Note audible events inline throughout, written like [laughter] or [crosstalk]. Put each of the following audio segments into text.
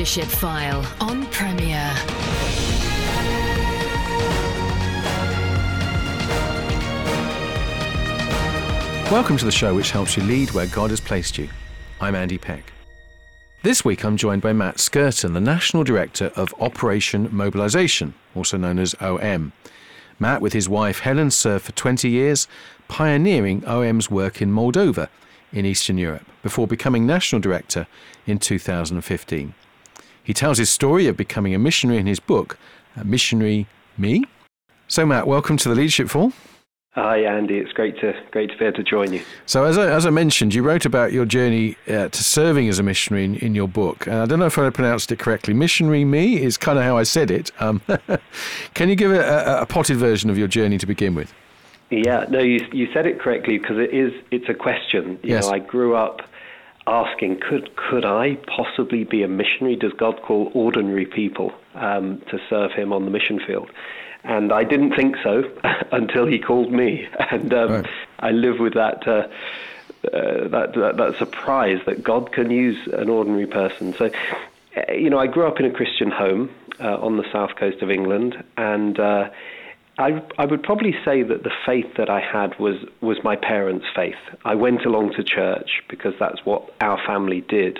Leadership File on Premier. Welcome to the show which helps you lead where God has placed you. I'm Andy Peck. This week I'm joined by Matt Skirton, the National Director of Operation Mobilisation, also known as OM. Matt, with his wife Helen, served for 20 years, pioneering OM's work in Moldova in Eastern Europe, before becoming National Director in 2015. He tells his story of becoming a missionary in his book, Missionary Me. So, Matt, welcome to the Leadership File. Hi, Andy. It's great to great to be able to join you. So, as I, as I mentioned, you wrote about your journey uh, to serving as a missionary in, in your book. And I don't know if I pronounced it correctly. Missionary me is kind of how I said it. Um, [laughs] can you give a, a, a, potted version of your journey to begin with? Yeah, no, you you said it correctly because it is it's a question. You yes. know, I grew up asking, could could I possibly be a missionary? Does God call ordinary people um, to serve Him on the mission field? And I didn't think so [laughs] until he called me, [laughs] and um, right. I live with that, uh, uh, that, that that surprise that God can use an ordinary person. So, uh, you know, I grew up in a Christian home uh, on the south coast of England, and uh, I, I would probably say that the faith that I had was was my parents' faith. I went along to church because that's what our family did,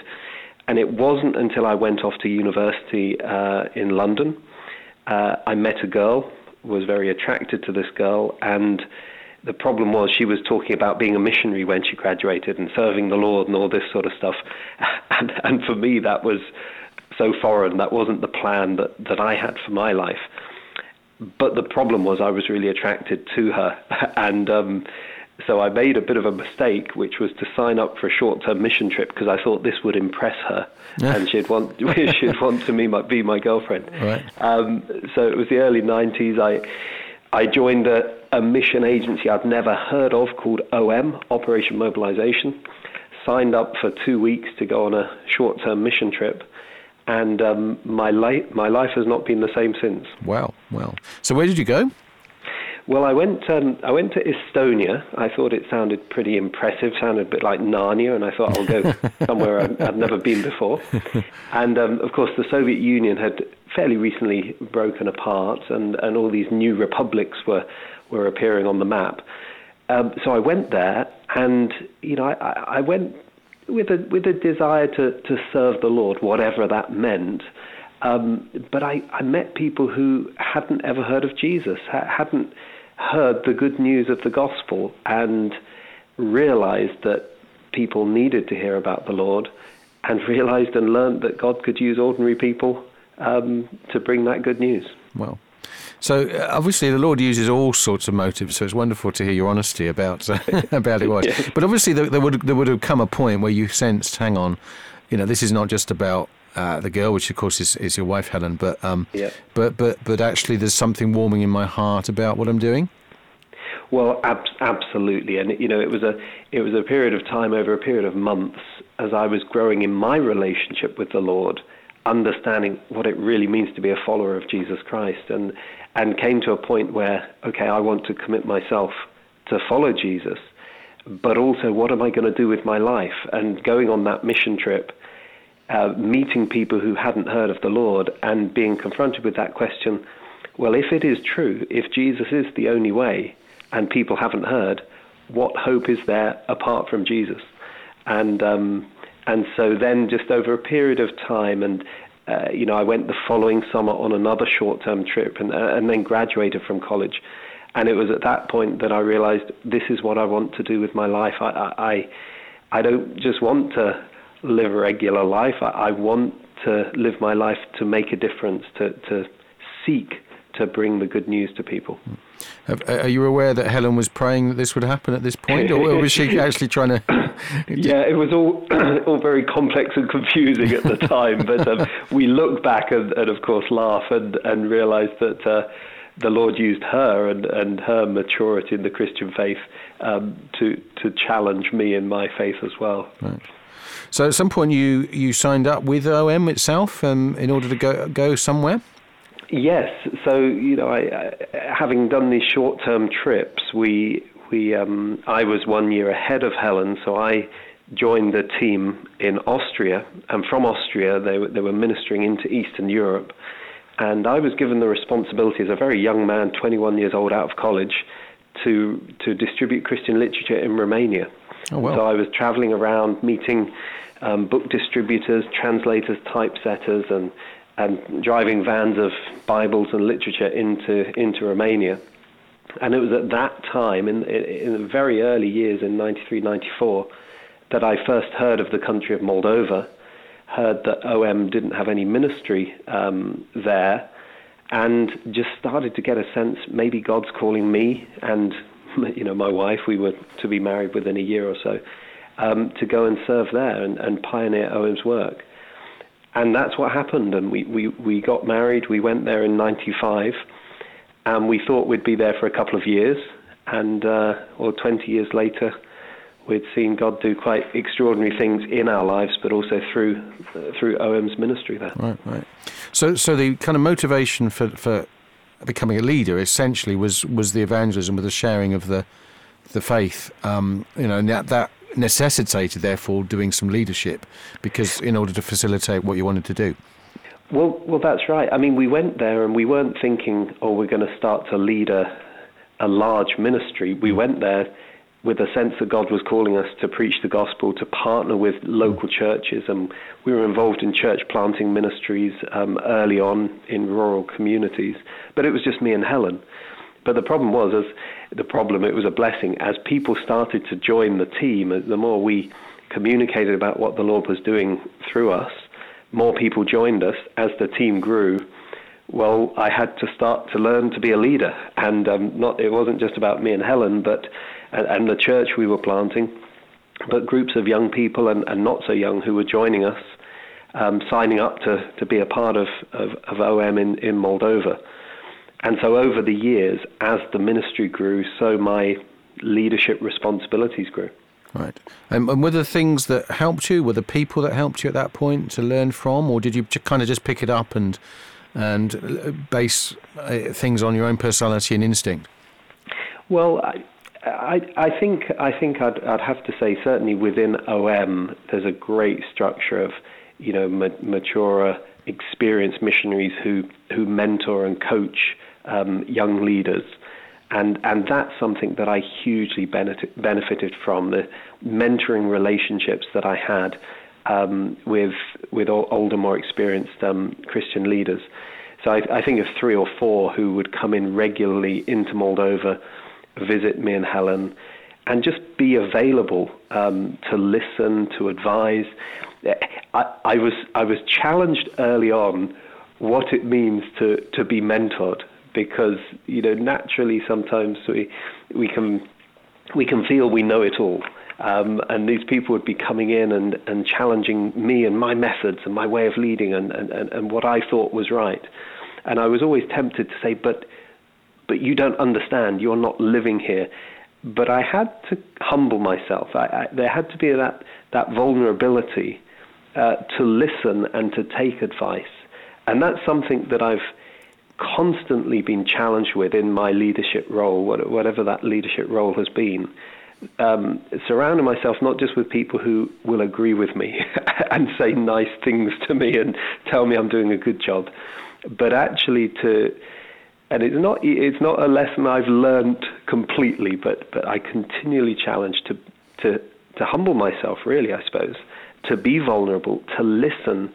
and it wasn't until I went off to university uh, in London uh, I met a girl, was very attracted to this girl, and the problem was she was talking about being a missionary when she graduated and serving the Lord and all this sort of stuff. [laughs] And, and for me, that was so foreign. That wasn't the plan that, that I had for my life. But the problem was I was really attracted to her. [laughs] And um, so I made a bit of a mistake, which was to sign up for a short-term mission trip because I thought this would impress her, and she'd want [laughs] she'd want to me be my girlfriend. Right. Um, so it was the early '90s. I I joined a, a mission agency I'd never heard of called OM Operation Mobilization. Signed up for two weeks to go on a short-term mission trip, and um, my life my life has not been the same since. Wow, wow. So where did you go? Well, I went. Um, I went to Estonia. I thought it sounded pretty impressive. Sounded a bit like Narnia, and I thought I'll go [laughs] somewhere I've, I've, never been before. And um, of course, the Soviet Union had fairly recently broken apart, and, and all these new republics were were appearing on the map. Um, so I went there, and you know, I, I went with a with a desire to to serve the Lord, whatever that meant. Um, but I, I met people who hadn't ever heard of Jesus, ha- hadn't heard the good news of the gospel, and realized that people needed to hear about the Lord, and [laughs] realized and learned that God could use ordinary people um, to bring that good news. Well. So uh, obviously the Lord uses all sorts of motives. So it's wonderful to hear your honesty about uh, [laughs] about it was. [laughs] yeah. But obviously there, there, would there would have come a point where you sensed, hang on, you know, this is not just about uh, the girl, which of course is, is your wife Helen. But um, yeah. but but but actually, there's something warming in my heart about what I'm doing. Well, ab- absolutely, and you know, it was a it was a period of time over a period of months as I was growing in my relationship with the Lord, understanding what it really means to be a follower of Jesus Christ, and and came to a point where okay, I want to commit myself to follow Jesus, but also what am I going to do with my life? And going on that mission trip uh, meeting people who hadn't heard of the Lord and being confronted with that question well, if it is true, if Jesus is the only way and people haven't heard, what hope is there apart from Jesus? And, um, and so then, just over a period of time, and uh, you know, I went the following summer on another short-term trip, and, uh, and then graduated from college. And it was at that point that I realized this is what I want to do with my life. I, I, I don't just want to live a regular life. I, I want to live my life to make a difference, to, to seek to bring the good news to people. Have, are you aware that Helen was praying that this would happen at this point, or was she [laughs] actually trying to? [coughs] [coughs] yeah, it was all [coughs] all very complex and confusing at the [laughs] time, but um, we look back and, and, of course, laugh and and realise that. Uh, the Lord used her and, and her maturity in the Christian faith um, to to challenge me in my faith as well. Right. So at some point you, you signed up with OM itself um, in order to go go somewhere. Yes. So you know, I, I, having done these short term trips, we we um, I was one year ahead of Helen, so I joined the team in Austria, and from Austria they, they were ministering into Eastern Europe. And I was given the responsibility as a very young man, 21 years old, out of college, to to distribute Christian literature in Romania. Oh, well. So I was traveling around meeting um, book distributors, translators, typesetters, and and driving vans of Bibles and literature into into Romania. And it was at that time, in, in the very early years, in 93, 94, that I first heard of the country of Moldova, heard that OM didn't have any ministry um, there, and just started to get a sense maybe God's calling me and [laughs] you know my wife. We were to be married within a year or so um, to go and serve there and, and pioneer OM's work. And that's what happened. And we, we, we got married. We went there in '95, and we thought we'd be there for a couple of years. And uh, or 20 years later, we'd seen God do quite extraordinary things in our lives, but also through uh, through OM's ministry there. Right, right. So, so the kind of motivation for for becoming a leader essentially was was the evangelism, with the sharing of the the faith. Um, you know, and that that necessitated therefore doing some leadership because in order to facilitate what you wanted to do. Well, well, that's right. I mean, we went there and we weren't thinking, oh, we're going to start to lead a a large ministry. We went there with a sense that God was calling us to preach the gospel, to partner with local churches, and we were involved in church planting ministries um, early on in rural communities. But it was just me and Helen. But the problem was, as the problem, it was a blessing. As people started to join the team, the more we communicated about what the Lord was doing through us, more people joined us. As the team grew, well, I had to start to learn to be a leader, and um, not it wasn't just about me and Helen, but and, and the church we were planting, but groups of young people and, and not so young who were joining us, um, signing up to, to be a part of, of, of OM in, in Moldova. And so over the years, as the ministry grew, so my leadership responsibilities grew. Right. Um, and were the things that helped you, were the people that helped you at that point to learn from, or did you kind of just pick it up and and uh, base uh, things on your own personality and instinct? Well, I, I, I think I think I'd, I'd have to say certainly within OM there's a great structure of you know ma- mature, experienced missionaries who who mentor and coach um, young leaders, and and that's something that I hugely benefit, benefited from the mentoring relationships that I had um, with with older, more experienced um, Christian leaders. So I, I think of three or four who would come in regularly into Moldova visit me and Helen, and just be available um, to listen, to advise. I, I, was I was challenged early on what it means to, to be mentored because you know naturally sometimes we we can we can feel we know it all. Um, and these people would be coming in and, and challenging me and my methods and my way of leading and, and, and what I thought was right. And I was always tempted to say, but but you don't understand. You're not living here. But I had to humble myself. I, I, there had to be that, that vulnerability uh, to listen and to take advice. And that's something that I've constantly been challenged with in my leadership role, whatever that leadership role has been. Um, surrounding myself not just with people who will agree with me [laughs] and say nice things to me and tell me I'm doing a good job, but actually to and it's not it's not a lesson I've learned completely, but but I continually challenge to to to humble myself, really, I suppose, to be vulnerable, to listen,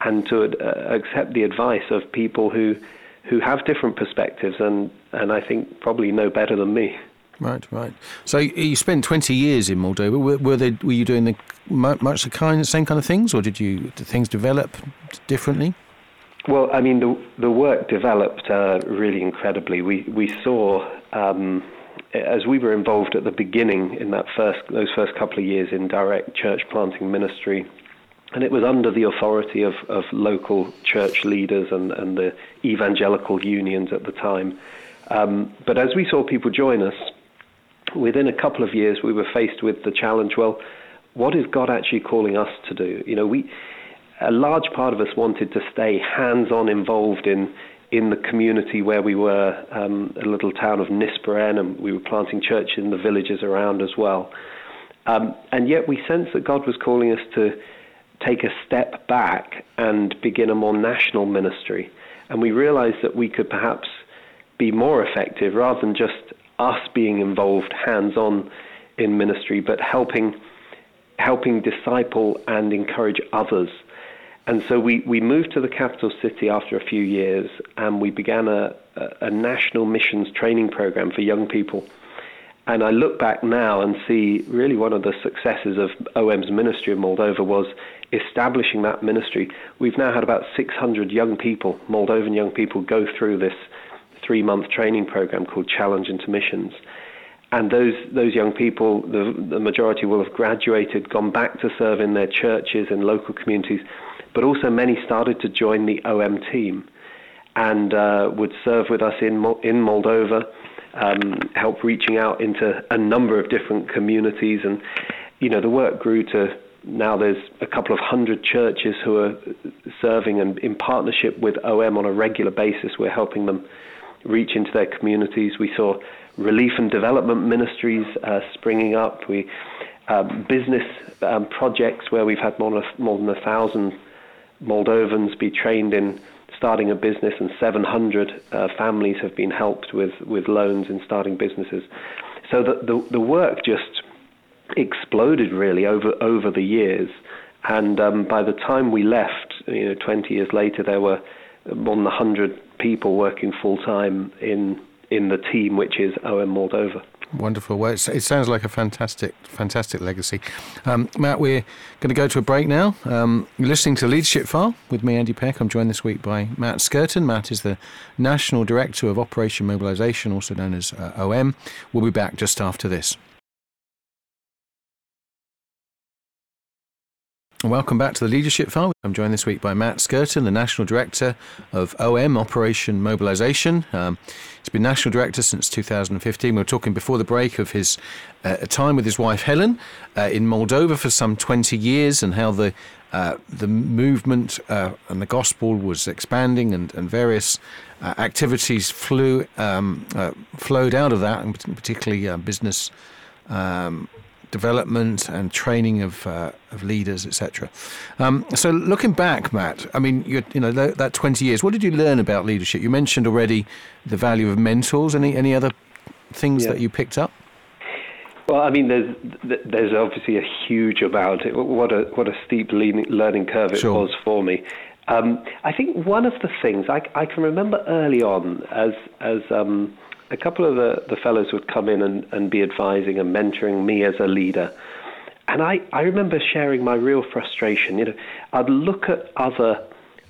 and to uh, accept the advice of people who who have different perspectives and and I think probably know better than me. Right, right. So you spent twenty years in Moldova. Were, were, they, were you doing the much the kind same kind of things, or did you did things develop differently? Well, I mean, the the work developed uh, really incredibly. We we saw um, as we were involved at the beginning in that first those first couple of years in direct church planting ministry, and it was under the authority of, of local church leaders and, and the evangelical unions at the time. Um, but as we saw people join us, within a couple of years, we were faced with the challenge. Well, what is God actually calling us to do? You know, we a large part of us wanted to stay hands-on involved in in the community where we were, um, a little town of Nisporeni, and we were planting church in the villages around as well. Um, and yet we sensed that God was calling us to take a step back and begin a more national ministry. And we realized that we could perhaps be more effective rather than just us being involved hands on in ministry, but helping helping disciple and encourage others. And so we, we moved to the capital city after a few years and we began a, a, a national missions training program for young people. And I look back now and see really one of the successes of OM's ministry in Moldova was establishing that ministry. We've now had about 600 young people, Moldovan young people, go through this three month training program called Challenge into Missions. And those, those young people, the, the majority will have graduated, gone back to serve in their churches and local communities, but also many started to join the OM team and uh, would serve with us in, in Moldova, um, help reaching out into a number of different communities. And, you know, the work grew to now there's a couple of hundred churches who are serving and in partnership with OM on a regular basis. We're helping them reach into their communities. We saw relief and development ministries uh, springing up. We um, business um, projects where we've had more, more than a thousand Moldovans be trained in starting a business, and 700 uh, families have been helped with, with loans in starting businesses. So the, the, the work just exploded really over over the years. And um, by the time we left, you know, 20 years later, there were more than 100 people working full time in in the team, which is OM Moldova. Wonderful. Well, it sounds like a fantastic, fantastic legacy. Um, Matt, we're going to go to a break now. Um, you're listening to Leadership File with me, Andy Peck. I'm joined this week by Matt Skirton. Matt is the National Director of Operation Mobilisation, also known as uh, OM. We'll be back just after this. Welcome back to the Leadership File. I'm joined this week by Matt Skirton, the National Director of OM, Operation Mobilisation. Um, he's been National Director since 2015. We were talking before the break of his uh, time with his wife Helen uh, in Moldova for some 20 years and how the uh, the movement uh, and the gospel was expanding and, and various uh, activities flew um, uh, flowed out of that, and particularly business um, development and training of uh, of leaders, etc. Um, so, looking back, Matt, I mean, you know that, that, twenty years. What did you learn about leadership? You mentioned already the value of mentors. Any any other things yeah. that you picked up? Well, I mean, there's there's obviously a huge amount. What a what a steep learning curve it sure. was for me. Um, I think one of the things I, I, can remember early on as as um, a couple of the, the fellows would come in and, and be advising and mentoring me as a leader. And I, I remember sharing my real frustration. You know, I'd look at other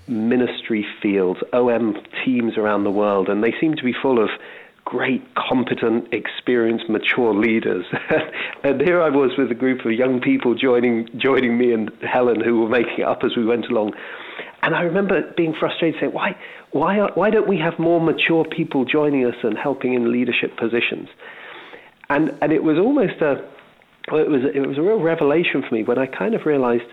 ministry fields, OM teams around the world, and they seem to be full of great, competent, experienced, mature leaders. [laughs] and here I was with a group of young people joining joining me and Helen, who were making it up as we went along. And I remember being frustrated, saying, "Why, why, are, why don't we have more mature people joining us and helping in leadership positions?" And and it was almost a, well, it was it was a real revelation for me when I kind of realized,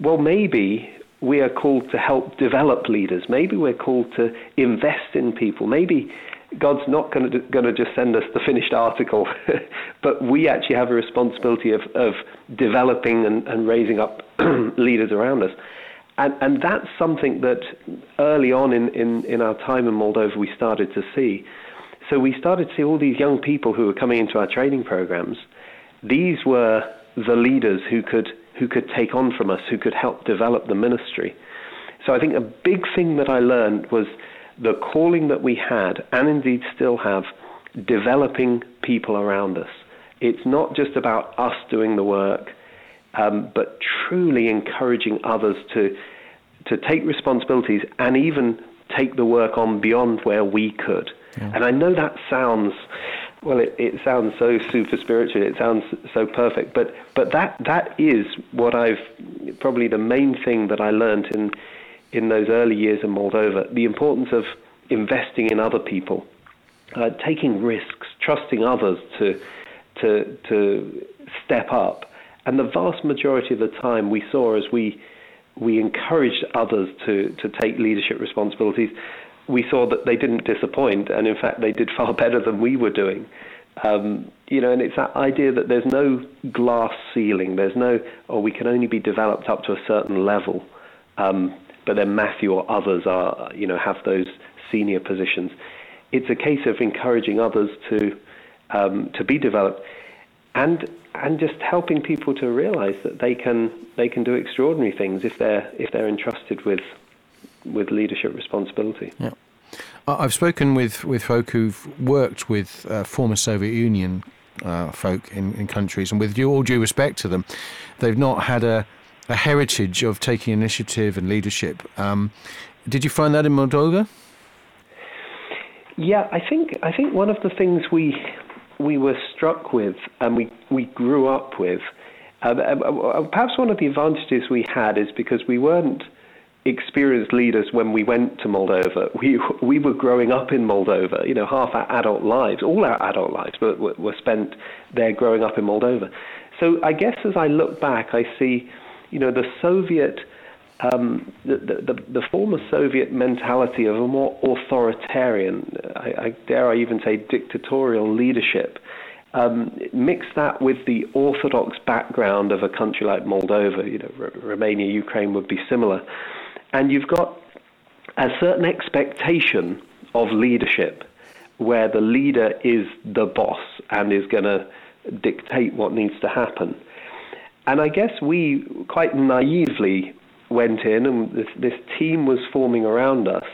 well, maybe we are called to help develop leaders. Maybe we're called to invest in people. Maybe God's not going to, going to just send us the finished article, [laughs] but we actually have a responsibility of, of developing and, and raising up [clears throat] leaders around us. And, and that's something that early on in, in, in our time in Moldova we started to see. So we started to see all these young people who were coming into our training programs. These were the leaders who could, who could take on from us, who could help develop the ministry. So I think a big thing that I learned was the calling that we had, and indeed still have, developing people around us. It's not just about us doing the work, um, but truly encouraging others to to take responsibilities and even take the work on beyond where we could. Yeah. And I know that sounds well, it, it sounds so super spiritual. It sounds so perfect, but but that that is what I've probably the main thing that I learned in in those early years in Moldova. The importance of investing in other people, uh, taking risks, trusting others to to to step up, and the vast majority of the time we saw as we we encouraged others to, to take leadership responsibilities, we saw that they didn't disappoint, and in fact, they did [laughs] far better than we were doing. Um, you know, and it's that idea that there's no glass ceiling. There's no, or oh, we can only be developed up to a certain level. Um, but then Matthew or others are, you know, have those senior positions. It's a case of encouraging others to um, to be developed, and and just helping people to realise that they can they can do extraordinary things if they're if they're entrusted with with leadership responsibility. Yeah. I've spoken with, with folk who've worked with uh, former Soviet Union uh, folk in, in countries, and with due, all due respect to them, they've not had a, a heritage of taking initiative and leadership. Um, did you find that in Moldova? Yeah, I think I think one of the things we we were struck with and we we grew up with, uh, uh, perhaps one of the advantages we had is because we weren't experienced leaders when we went to Moldova. [laughs] We we were growing up in Moldova. You know, half our adult lives, all our adult lives, were, were spent there growing up in Moldova. So I guess as I look back, I see, you know, the Soviet um, the, the, the, former Soviet mentality of a more authoritarian, I, I dare I even say dictatorial leadership, um, mix that with the orthodox background of a country like Moldova, you know, R- Romania, Ukraine would be similar, and you've got a certain expectation of leadership where the leader is the boss and is going to dictate what needs to happen. And I guess we quite naively went in, and this, this team was forming around us,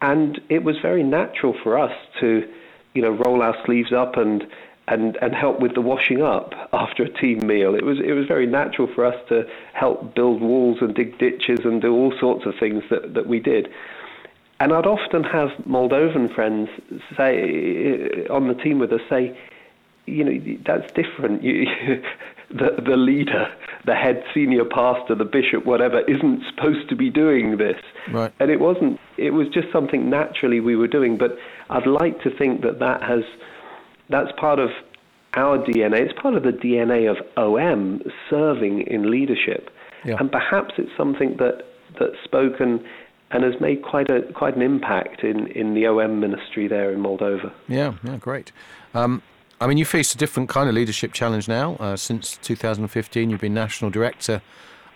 and it was very natural for us to, you know, roll our sleeves up and and and help with the washing up after a team meal. It was it was very natural for us to help build walls and dig ditches and do all sorts of things that that we did. And I'd often have Moldovan friends say on the team with us say, you know, that's different. You, [laughs] the, the leader, the head senior pastor, the bishop, whatever, isn't supposed to be doing this. Right. And it wasn't, it was just something naturally we were doing. But I'd like to think that that has, that's part of our DNA. It's part of the DNA of OM serving in leadership. Yeah. And perhaps it's something that, that's spoken and has made quite a quite an impact in, in the OM ministry there in Moldova. Yeah, yeah, great. Um, I mean, you faced a different kind of leadership challenge now. Uh, since 2015, you've been national director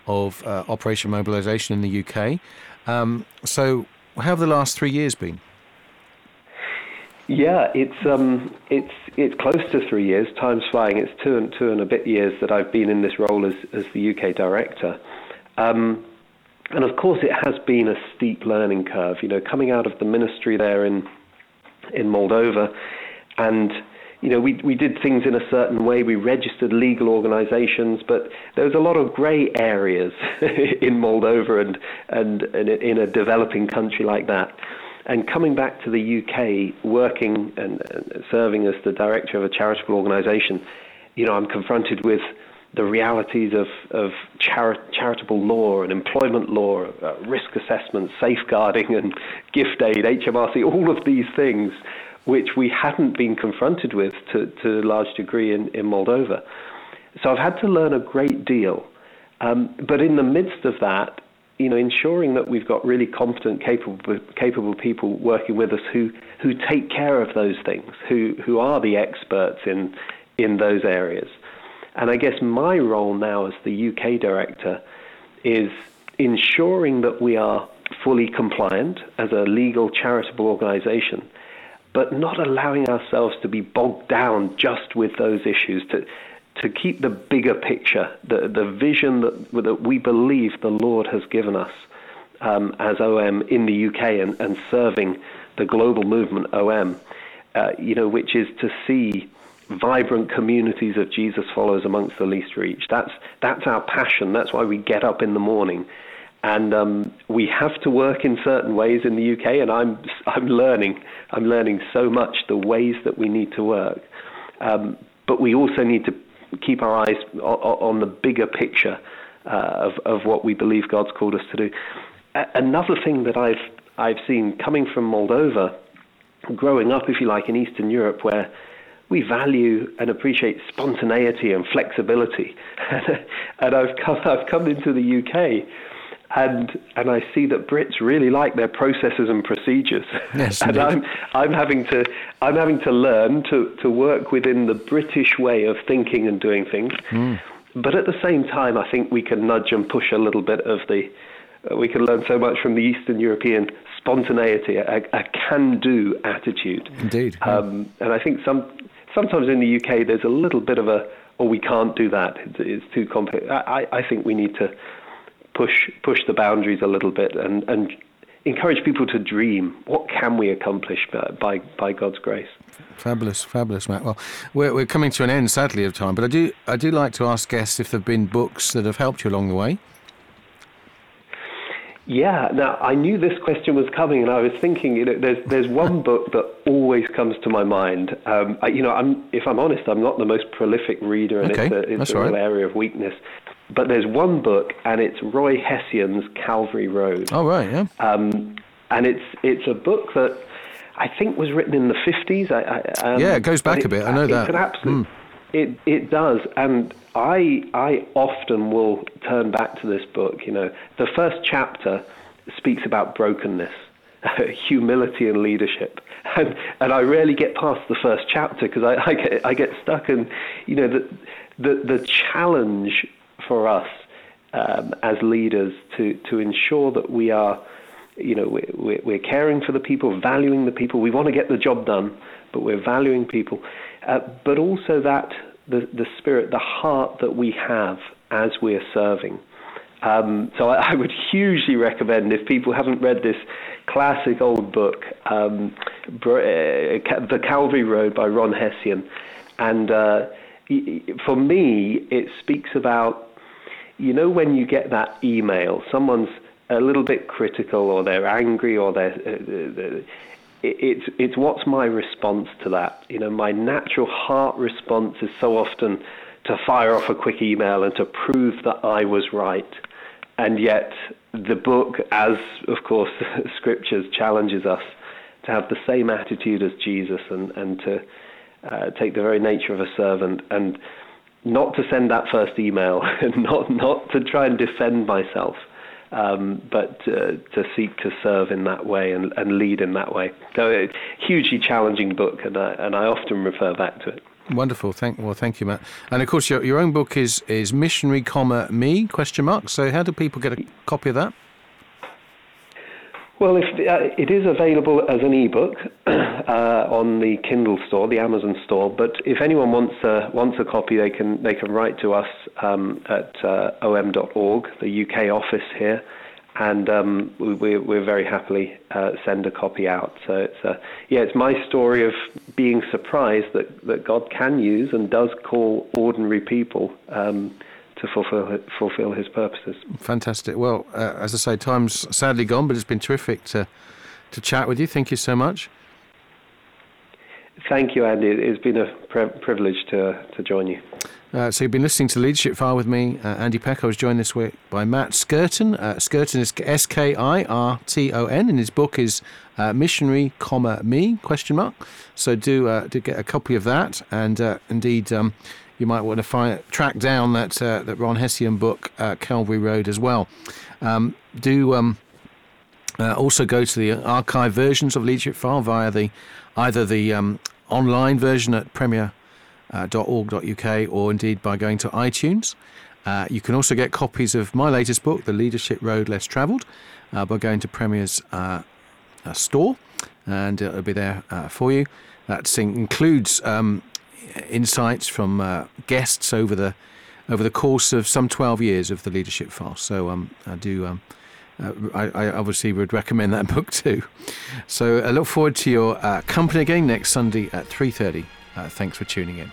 of uh, Operation Mobilisation in the UK. Um, so, how have the last three years been? Yeah, it's um, it's it's close to three years. Time's flying. It's two and two and a bit years that I've been in this role as as the UK director. Um, and of course, it has been a steep learning curve. You know, coming out of the ministry there in in Moldova, and you know, we, we did things in a certain way. We registered legal organizations, but there was a lot of gray areas [laughs] in Moldova and, and, and in a developing country like that. And coming back to the UK, working and, serving as the director of a charitable organization, you know, I'm confronted with the realities of, of chari- charitable law and employment law, uh, risk assessment, safeguarding, and [laughs] gift aid, HMRC, all of these things which we hadn't been confronted with to, to a large degree in, in Moldova. So I've had to learn a great deal. Um, but in the midst of that, you know, ensuring that we've got really competent, capable, capable people working with us who, who take care of those things, who, who are the experts in, in those areas. And I guess my role now as the UK director is ensuring that we are fully compliant as a legal charitable organization but not allowing ourselves to be bogged down just with those issues, to, to keep the bigger picture, the, the vision that, that we believe the Lord has given us um, as OM in the UK and, and serving the global movement OM, uh, you know, which is to see vibrant communities of Jesus followers amongst the least reached. That's, that's our passion. That's why we get up in the morning and um, we have to work in certain ways in the UK. And I'm I'm learning I'm learning so much the ways that we need to work. Um, but we also need to keep our eyes on, the bigger picture uh, of of what we believe God's called us to do. Another thing that I've I've seen coming from Moldova, growing up, if you like, in Eastern Europe, where we value and appreciate spontaneity and flexibility. [laughs] and I've come, I've come into the UK and and I see that Brits really like their processes and procedures. Yes, [laughs] and I'm I'm having to I'm having to learn to to work within the British way of thinking and doing things. Mm. But at the same time, I think we can nudge and push a little bit of the. Uh, we can learn so much from the Eastern European spontaneity, a, a can-do attitude. Indeed. Yeah. Um, and I think some sometimes in the UK there's a little bit of a, oh, we can't do that. It's, it's too complex. I, I think we need to push push the boundaries a little bit and, and encourage people to dream. What can we accomplish by by God's grace? Fabulous, fabulous, Matt. Well, we're, we're coming to an end, sadly, of time, but I do I do like to ask guests if there have been books that have helped you along the way. Yeah. Now I knew this question was coming, and I was thinking, you know, there's there's one [laughs] book that always comes to my mind. Um, I, you know, I'm if I'm honest, I'm not the most prolific reader, and okay, it's a, it's a real right. area of weakness. But there's one book, and it's Roy Hession's Calvary Road. Oh right, yeah. Um, and it's it's a book that I think was written in the 50s. I, I, um, yeah, it goes back it, a bit. I know that. Absolute, mm. It it does, and I I often will turn back to this book. You know, the first chapter speaks about brokenness, [laughs] humility, and leadership. [laughs] And, and I rarely get past the first chapter because I, I, get, I get stuck in, you know, the, the, the challenge for us um, as leaders to, to ensure that we are, you know, we're, we're caring for the people, valuing the people. We want to get the job done, but we're valuing people. Uh, but also that the, the spirit, the heart that we have as we're serving. Um, so I, I, would hugely recommend if people haven't read this classic old book, um, uh, The Calvary Road by Ron Hession. And uh, for me, it speaks about you know when you get that email, someone's a little bit critical or they're angry or they're, uh, uh it's it's what's my response to that. You know, my natural heart response is so often to fire off a quick email and to prove that I was right. And yet, the book, as of course [laughs] scriptures, challenges us to have the same attitude as Jesus and, and to uh, take the very nature of a servant and not to send that first email, [laughs] not not to try and defend myself, um, but uh, to seek to serve in that way and, and lead in that way. So, a hugely challenging book, and I, and I often refer back to it. Wonderful. Thank well, thank you, Matt. And of course, your your own book is is missionary, comma me question mark. So, how do people get a copy of that? Well, if, uh, it is available as an ebook [clears throat] uh, on the Kindle store, the Amazon store. But if anyone wants a, wants a copy, they can they can write to us um, at uh, om.org, the UK office here, and um, we, we're very happily uh, send a copy out. So it's uh, yeah, it's my story of being surprised that that God can use and does call ordinary people. Um, to fulfill fulfill his purposes. Fantastic. Well, uh, as I say, time's sadly gone, but it's been terrific to to chat with you. Thank you so much. Thank you, Andy. It's been a pre- privilege to to join you. Uh, so you've been listening to Leadership File with me, uh, Andy Peck. I was joined this week by Matt Skirton. Uh, Skirton is S K I R T O N, and his book is uh, Missionary, comma me question mark. So do uh, do get a copy of that, and uh, indeed. Um, you might want to find track down that uh, that Ron Hession book, uh, Calvary Road, as well. Um, do um, uh, also go to the archive versions of Leadership File via the either the um, online version at premier.org.uk uh, or indeed by going to iTunes. Uh, you can also get copies of my latest book, The Leadership Road Less Travelled, uh, by going to Premier's store, and it'll be there for you. That includes um, insights from uh, guests over the over the course of some 12 years of the leadership file. So um, I do. Um, uh, I, I, obviously would recommend that [laughs] book too. So I look forward to your uh, company again next Sunday at 3:30. Uh, thanks for tuning in.